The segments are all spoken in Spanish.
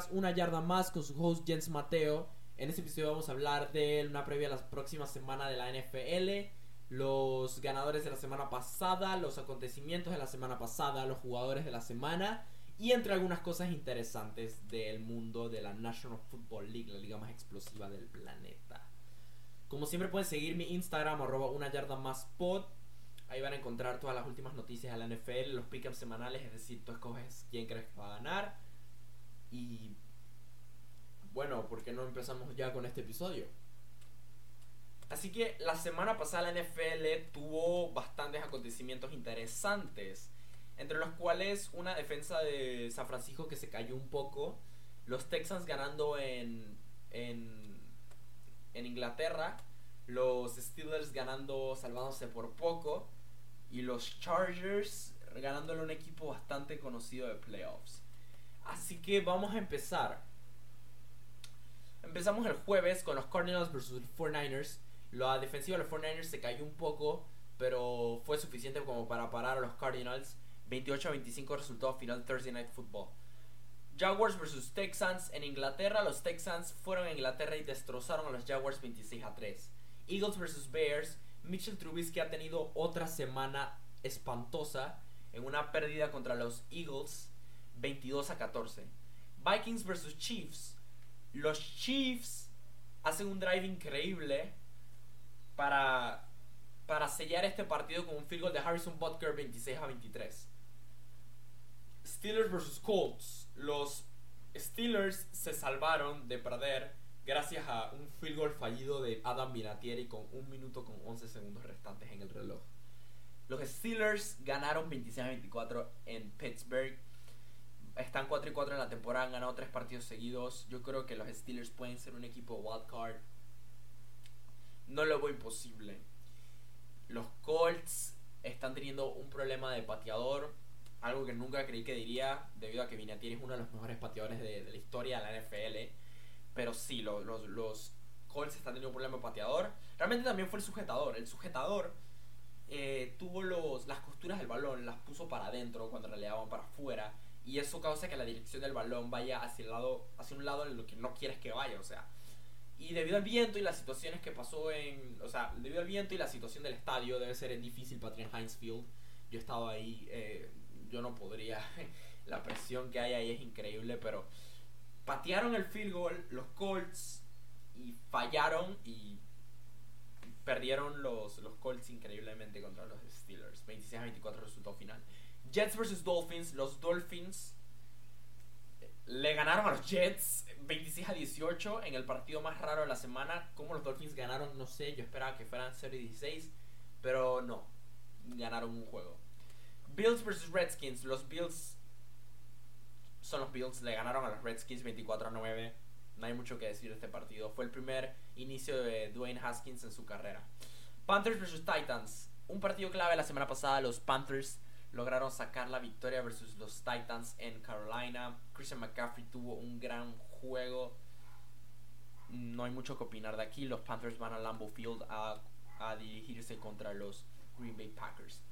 podcast Una Yarda Más con su host Jens Mateo. En este episodio vamos a hablar de una previa a la próxima semana de la NFL, los ganadores de la semana pasada, los acontecimientos de la semana pasada, los jugadores de la semana y entre algunas cosas interesantes del mundo de la National Football League, la liga más explosiva del planeta. Como siempre pueden seguir mi Instagram arroba una yarda más pod. Ahí van a encontrar todas las últimas noticias de la NFL, los pickups semanales, es decir, tú escoges quién crees que va a ganar. Y bueno, ¿por qué no empezamos ya con este episodio? Así que la semana pasada la NFL tuvo bastantes acontecimientos interesantes, entre los cuales una defensa de San Francisco que se cayó un poco, los Texans ganando en, en, en Inglaterra, los Steelers ganando, salvándose por poco, y los Chargers ganándole un equipo bastante conocido de playoffs. Así que vamos a empezar. Empezamos el jueves con los Cardinals versus los 49ers. La defensiva de los 49ers se cayó un poco, pero fue suficiente como para parar a los Cardinals. 28 a 25 resultado final Thursday Night Football. Jaguars versus Texans en Inglaterra. Los Texans fueron a Inglaterra y destrozaron a los Jaguars 26 a 3. Eagles versus Bears. Mitchell Trubisky ha tenido otra semana espantosa en una pérdida contra los Eagles 22 a 14. Vikings versus Chiefs. Los Chiefs hacen un drive increíble para, para sellar este partido con un field goal de Harrison Butker 26 a 23. Steelers versus Colts. Los Steelers se salvaron de perder gracias a un field goal fallido de Adam Vinatieri con un minuto con 11 segundos restantes en el reloj. Los Steelers ganaron 26 a 24 en Pittsburgh. Están 4 y 4 en la temporada, han ganado 3 partidos seguidos. Yo creo que los Steelers pueden ser un equipo wildcard. No lo veo imposible. Los Colts están teniendo un problema de pateador. Algo que nunca creí que diría, debido a que Vinatieri es uno de los mejores pateadores de, la historia de la NFL. Pero sí, los, Colts están teniendo un problema de pateador. Realmente también fue el sujetador. El sujetador eh, tuvo las costuras del balón, las puso para adentro cuando en realidad van para afuera. Y eso causa que la dirección del balón vaya hacia, el lado, hacia un lado en lo que no quieres que vaya. O sea, y debido al viento y las situaciones que pasó en. O sea, debido al viento y la situación del estadio, debe ser difícil para en Heinz Field. Yo he estado ahí, eh, yo no podría. la presión que hay ahí es increíble, pero patearon el field goal los Colts y fallaron y perdieron los, los Colts increíblemente contra los Steelers. 26 a 24 resultado final. Jets versus Dolphins. Los Dolphins le ganaron a los Jets 26 a 18 en el partido más raro de la semana. Como los Dolphins ganaron, no sé, yo esperaba que fueran 0 y 16, pero no, ganaron un juego. Bills versus Redskins. Los Bills son los Bills, le ganaron a los Redskins 24 a 9. No hay mucho que decir de este partido. Fue el primer inicio de Dwayne Haskins en su carrera. Panthers versus Titans. Un partido clave la semana pasada. Los Panthers lograron sacar la victoria versus los Titans en Carolina. Christian McCaffrey tuvo un gran juego. No hay mucho que opinar de aquí. Los Panthers van a Lambeau Field a, dirigirse contra los Green Bay Packers.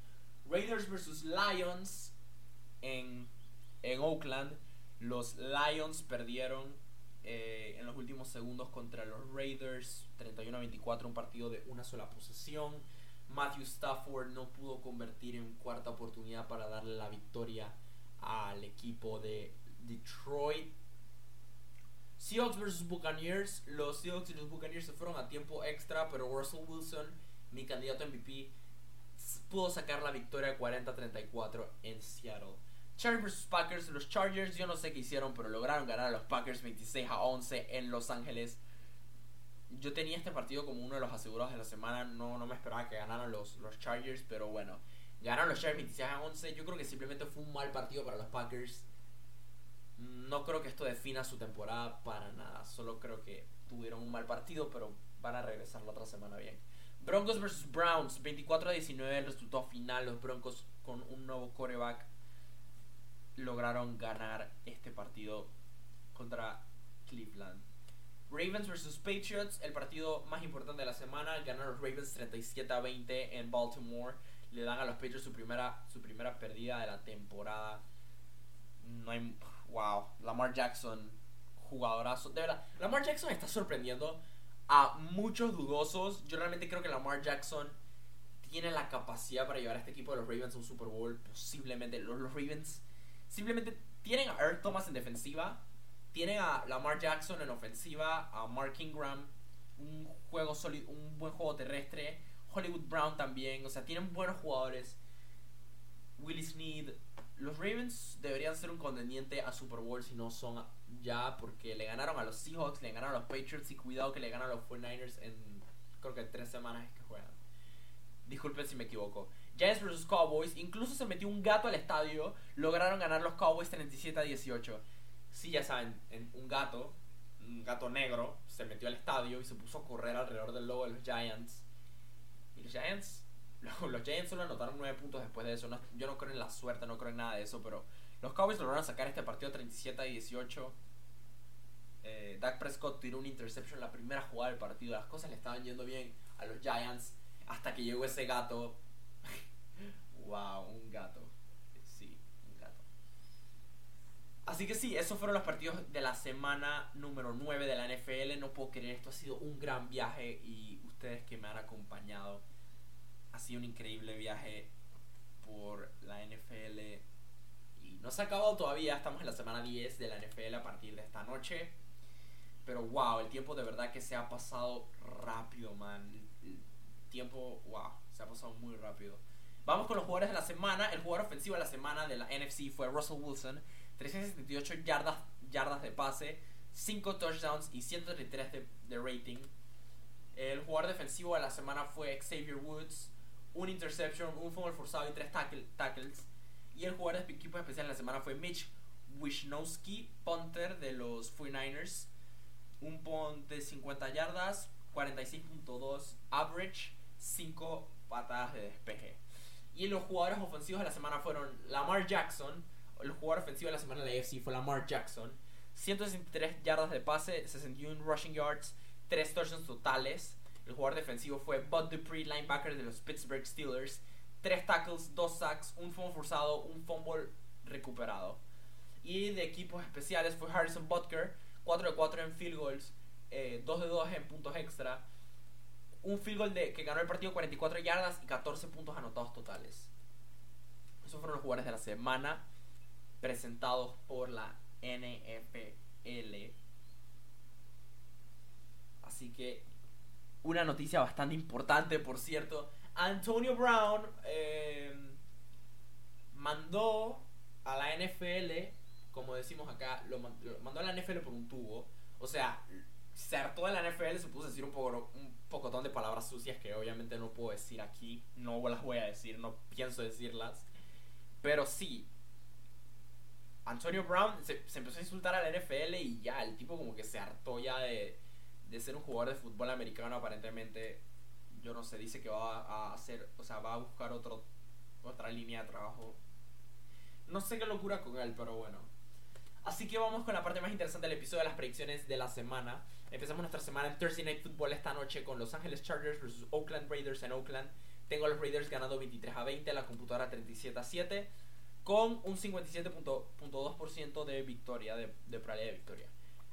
Raiders versus Lions en, en Oakland. Los Lions perdieron eh, en los últimos segundos contra los Raiders 31 a 24, un partido de una sola posesión. Matthew Stafford no pudo convertir en cuarta oportunidad para darle la victoria al equipo de Detroit. Seahawks versus Buccaneers. Los Seahawks y los Buccaneers se fueron a tiempo extra, pero Russell Wilson, mi candidato MVP, pudo sacar la victoria 40-34 en Seattle. Chargers vs Packers. Los Chargers, yo no sé qué hicieron, pero lograron ganar a los Packers 26 a 11 en Los Ángeles. Yo tenía este partido como uno de los asegurados de la semana. No, no me esperaba que ganaran los, los Chargers, pero bueno. Ganaron los Chargers 26 a 11. Yo creo que simplemente fue un mal partido para los Packers. No creo que esto defina su temporada para nada. Solo creo que tuvieron un mal partido, pero van a regresar la otra semana bien. Broncos vs Browns, 24 a 19 el resultado final. Los Broncos con un nuevo coreback lograron ganar este partido contra Cleveland. Ravens vs Patriots, el partido más importante de la semana. Ganaron los Ravens 37 a 20 en Baltimore. Le dan a los Patriots su primera, su primera pérdida de la temporada. No hay. Wow. Lamar Jackson jugadorazo. De verdad, Lamar Jackson está sorprendiendo a muchos dudosos. Yo realmente creo que Lamar Jackson tiene la capacidad para llevar a este equipo de los Ravens a un Super Bowl. Posiblemente los, los Ravens simplemente tienen a Earl Thomas en defensiva. Tienen a Lamar Jackson en ofensiva, a Mark Ingram, un juego sólido, un buen juego terrestre, Hollywood Brown también, o sea, tienen buenos jugadores. Willie Sneed, los Ravens deberían ser un contendiente a Super Bowl si no son ya, porque le ganaron a los Seahawks, le ganaron a los Patriots y cuidado que le ganan a los 49ers en creo que tres semanas que juegan. Disculpen si me equivoco. Giants vs Cowboys, incluso se metió un gato al estadio, lograron ganar los Cowboys 37 a 18. Sí, ya saben, un gato, un gato negro, se metió al estadio y se puso a correr alrededor del logo de los Giants. Y los Giants los Giants solo anotaron 9 puntos después de eso. yo no creo en la suerte, no creo en nada de eso, pero los Cowboys lograron sacar este partido 37 a 18. Eh, Dak Prescott tiró un interception en la primera jugada del partido. Las cosas le estaban yendo bien a los Giants hasta que llegó ese gato. wow, un gato. Sí, un gato. Así que sí, esos fueron los partidos de la semana número 9 de la NFL. No puedo creer, esto ha sido un gran viaje y ustedes que me han acompañado ha sido un increíble viaje por la NFL y no se ha acabado todavía, estamos en la semana 10 de la NFL a partir de esta noche. Pero wow, el tiempo de verdad que se ha pasado rápido, man. El tiempo, wow, se ha pasado muy rápido. Vamos con los jugadores de la semana. El jugador ofensivo de la semana de la NFC fue Russell Wilson. 378 yardas, yardas de pase, 5 touchdowns y 133 de, de rating. El jugador defensivo de la semana fue Xavier Woods un interception, un fumble forzado y tres tackles. Y el jugador de equipo especial en la semana fue Mitch Wisnowski, punter de los 49ers. Un punt de 50 yardas, 46.2 average, 5 patadas de despeje. Y los jugadores ofensivos de la semana fueron Lamar Jackson. El jugador ofensivo de la semana de la AFC fue Lamar Jackson. 163 yardas de pase, 61 rushing yards, 3 touchdowns totales. El jugador defensivo fue Bud Dupree, linebacker de los Pittsburgh Steelers. Tres tackles, dos sacks, un fumble forzado, un fumble recuperado. Y de equipos especiales fue Harrison Butker, 4 de 4 en field goals, 2 eh, de 2 en puntos extra. Un field goal que ganó el partido 44 yardas y 14 puntos anotados totales. Esos fueron los jugadores de la semana presentados por la NFL. Así que una noticia bastante importante, por cierto. Antonio Brown eh, mandó a la NFL, como decimos acá, lo, mandó a la NFL por un tubo. O sea, se hartó de la NFL, se puso a decir un, poco, un de palabras sucias que obviamente no puedo decir aquí. No las voy a decir, no pienso decirlas. Pero sí, Antonio Brown se, empezó a insultar a la NFL y ya, el tipo como que se hartó ya de, de ser un jugador de fútbol americano, aparentemente, yo no sé, dice que va a hacer, o sea, va a buscar otra línea de trabajo. No sé qué locura con él, pero bueno. Así que vamos con la parte más interesante del episodio de las predicciones de la semana. Empezamos nuestra semana en Thursday Night Football esta noche con Los Angeles Chargers versus Oakland Raiders en Oakland. Tengo a los Raiders ganando 23 a 20, la computadora 37 a 7, con un 57.2% de victoria, de, de de victoria.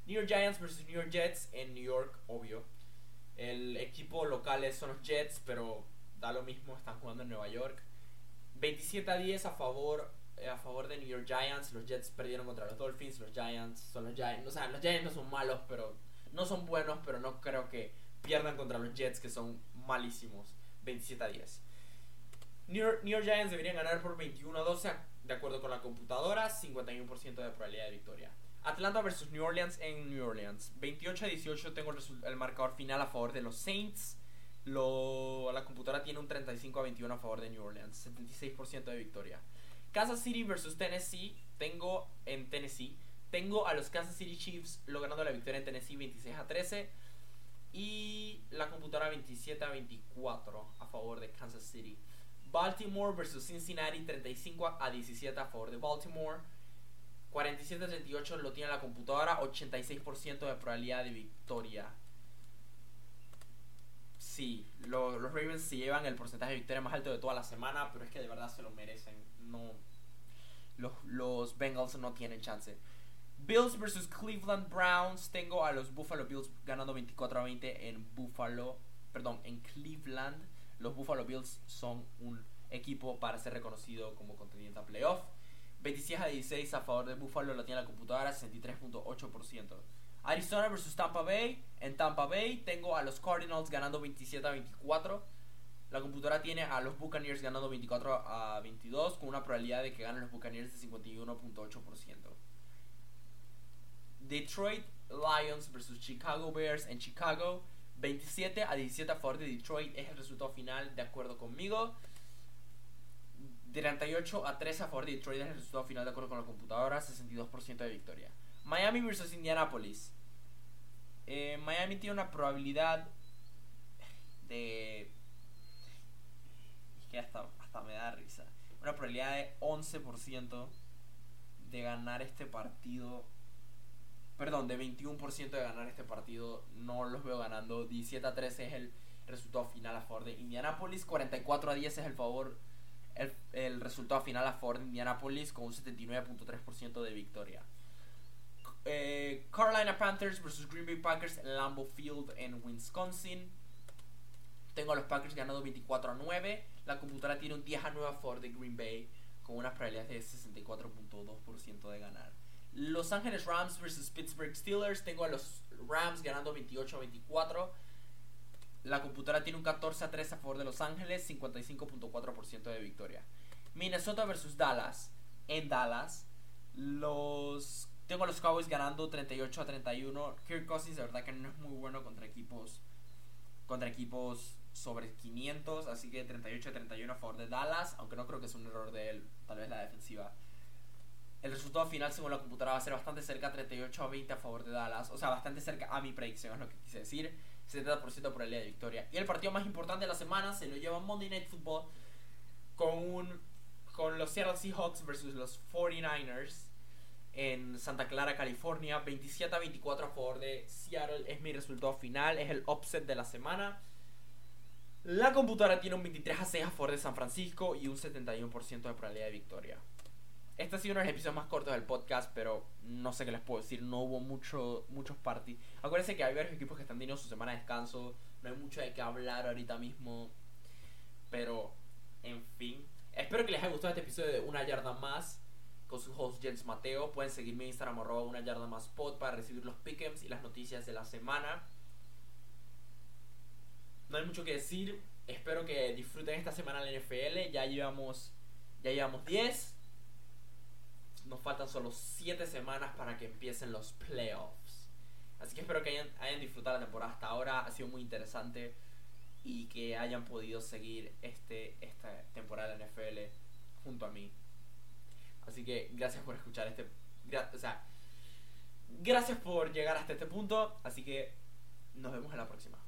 New York Giants versus New York Jets en New York, obvio. El equipo local son los Jets, pero da lo mismo, están jugando en Nueva York. 27 a 10 a favor, eh, a favor de New York Giants. Los Jets perdieron contra los Dolphins. Los Giants son los Giants. O los Giants no son malos, pero no son buenos, pero no creo que pierdan contra los Jets, que son malísimos. 27 a 10. New York, New York Giants deberían ganar por 21 a 12, de acuerdo con la computadora. 51% de probabilidad de victoria. Atlanta versus New Orleans en New Orleans. 28 a 18 tengo el, marcador final a favor de los Saints. La computadora tiene un 35 a 21 a favor de New Orleans. 76% de victoria. Kansas City versus Tennessee. Tengo en Tennessee. Tengo a los Kansas City Chiefs logrando la victoria en Tennessee 26 a 13. Y la computadora 27 a 24 a favor de Kansas City. Baltimore versus Cincinnati 35 a 17 a favor de Baltimore. 47-38 lo tiene la computadora, 86% de probabilidad de victoria. Sí, los Ravens se llevan el porcentaje de victoria más alto de toda la semana, pero es que de verdad se lo merecen. No, los, los Bengals no tienen chance. Bills versus Cleveland Browns. Tengo a los Buffalo Bills ganando 24 a 20 en Buffalo, perdón, en Cleveland. Los Buffalo Bills son un equipo para ser reconocido como contendiente a playoff. 26 a 16 a favor de Buffalo, lo tiene la computadora, 63.8%. Arizona versus Tampa Bay. En Tampa Bay tengo a los Cardinals ganando 27 a 24. La computadora tiene a los Buccaneers ganando 24 a 22 con una probabilidad de que ganen los Buccaneers de 51.8%. Detroit Lions versus Chicago Bears en Chicago. 27 a 17 a favor de Detroit es el resultado final de acuerdo conmigo. 38 a 3 a favor de Detroit es el resultado final de acuerdo con la computadora. 62% de victoria. Miami versus Indianapolis. Eh, Miami tiene una probabilidad de... Es que hasta, hasta me da risa. Una probabilidad de 11% de ganar este partido perdón, de 21% de ganar este partido. No los veo ganando. 17 a 13 es el resultado final a favor de Indianapolis. 44 a 10 es el favor el, resultado final a favor de Indianapolis con un 79.3% de victoria. Eh, Carolina Panthers versus Green Bay Packers en Lambeau Field en Wisconsin. Tengo a los Packers ganando 24 a 9. La computadora tiene un 10 a 9 a favor de Green Bay con una probabilidad de 64.2% de ganar. Los Ángeles Rams versus Pittsburgh Steelers. Tengo a los Rams ganando 28 a 24. La computadora tiene un 14 a 3 a favor de Los Ángeles, 55.4% de victoria. Minnesota versus Dallas. En Dallas, los tengo a los Cowboys ganando 38 a 31. Kirk Cousins de verdad que no es muy bueno contra equipos contra equipos sobre 500, así que 38 a 31 a favor de Dallas, aunque no creo que es un error de él, tal vez la defensiva el resultado final, según la computadora, va a ser bastante cerca, 38 a 20 a favor de Dallas. O sea, bastante cerca a mi predicción, es lo que quise decir. 70% probabilidad de victoria. Y el partido más importante de la semana se lo lleva Monday Night Football con, un, con los Seattle Seahawks versus los 49ers en Santa Clara, California. 27 a 24 a favor de Seattle es mi resultado final, es el upset de la semana. La computadora tiene un 23 a 6 a favor de San Francisco y un 71% de probabilidad de victoria. Este ha sido uno de los episodios más cortos del podcast, pero no sé qué les puedo decir. No hubo mucho, muchos parties. Acuérdense que hay varios equipos que están teniendo su semana de descanso. No hay mucho de qué hablar ahorita mismo. Pero, en fin. Espero que les haya gustado este episodio de Una Yarda Más con su host Jens Mateo. Pueden seguirme en Instagram arroba una yarda más pod para recibir los pick'ems y las noticias de la semana. No hay mucho que decir. Espero que disfruten esta semana la NFL. Ya llevamos, ya llevamos 10 nos faltan solo 7 semanas para que empiecen los playoffs. Así que espero que hayan, hayan, disfrutado la temporada hasta ahora. Ha sido muy interesante. Y que hayan podido seguir este, esta temporada de NFL junto a mí. Así que gracias por escuchar este. o sea, gracias por llegar hasta este punto. Así que nos vemos en la próxima.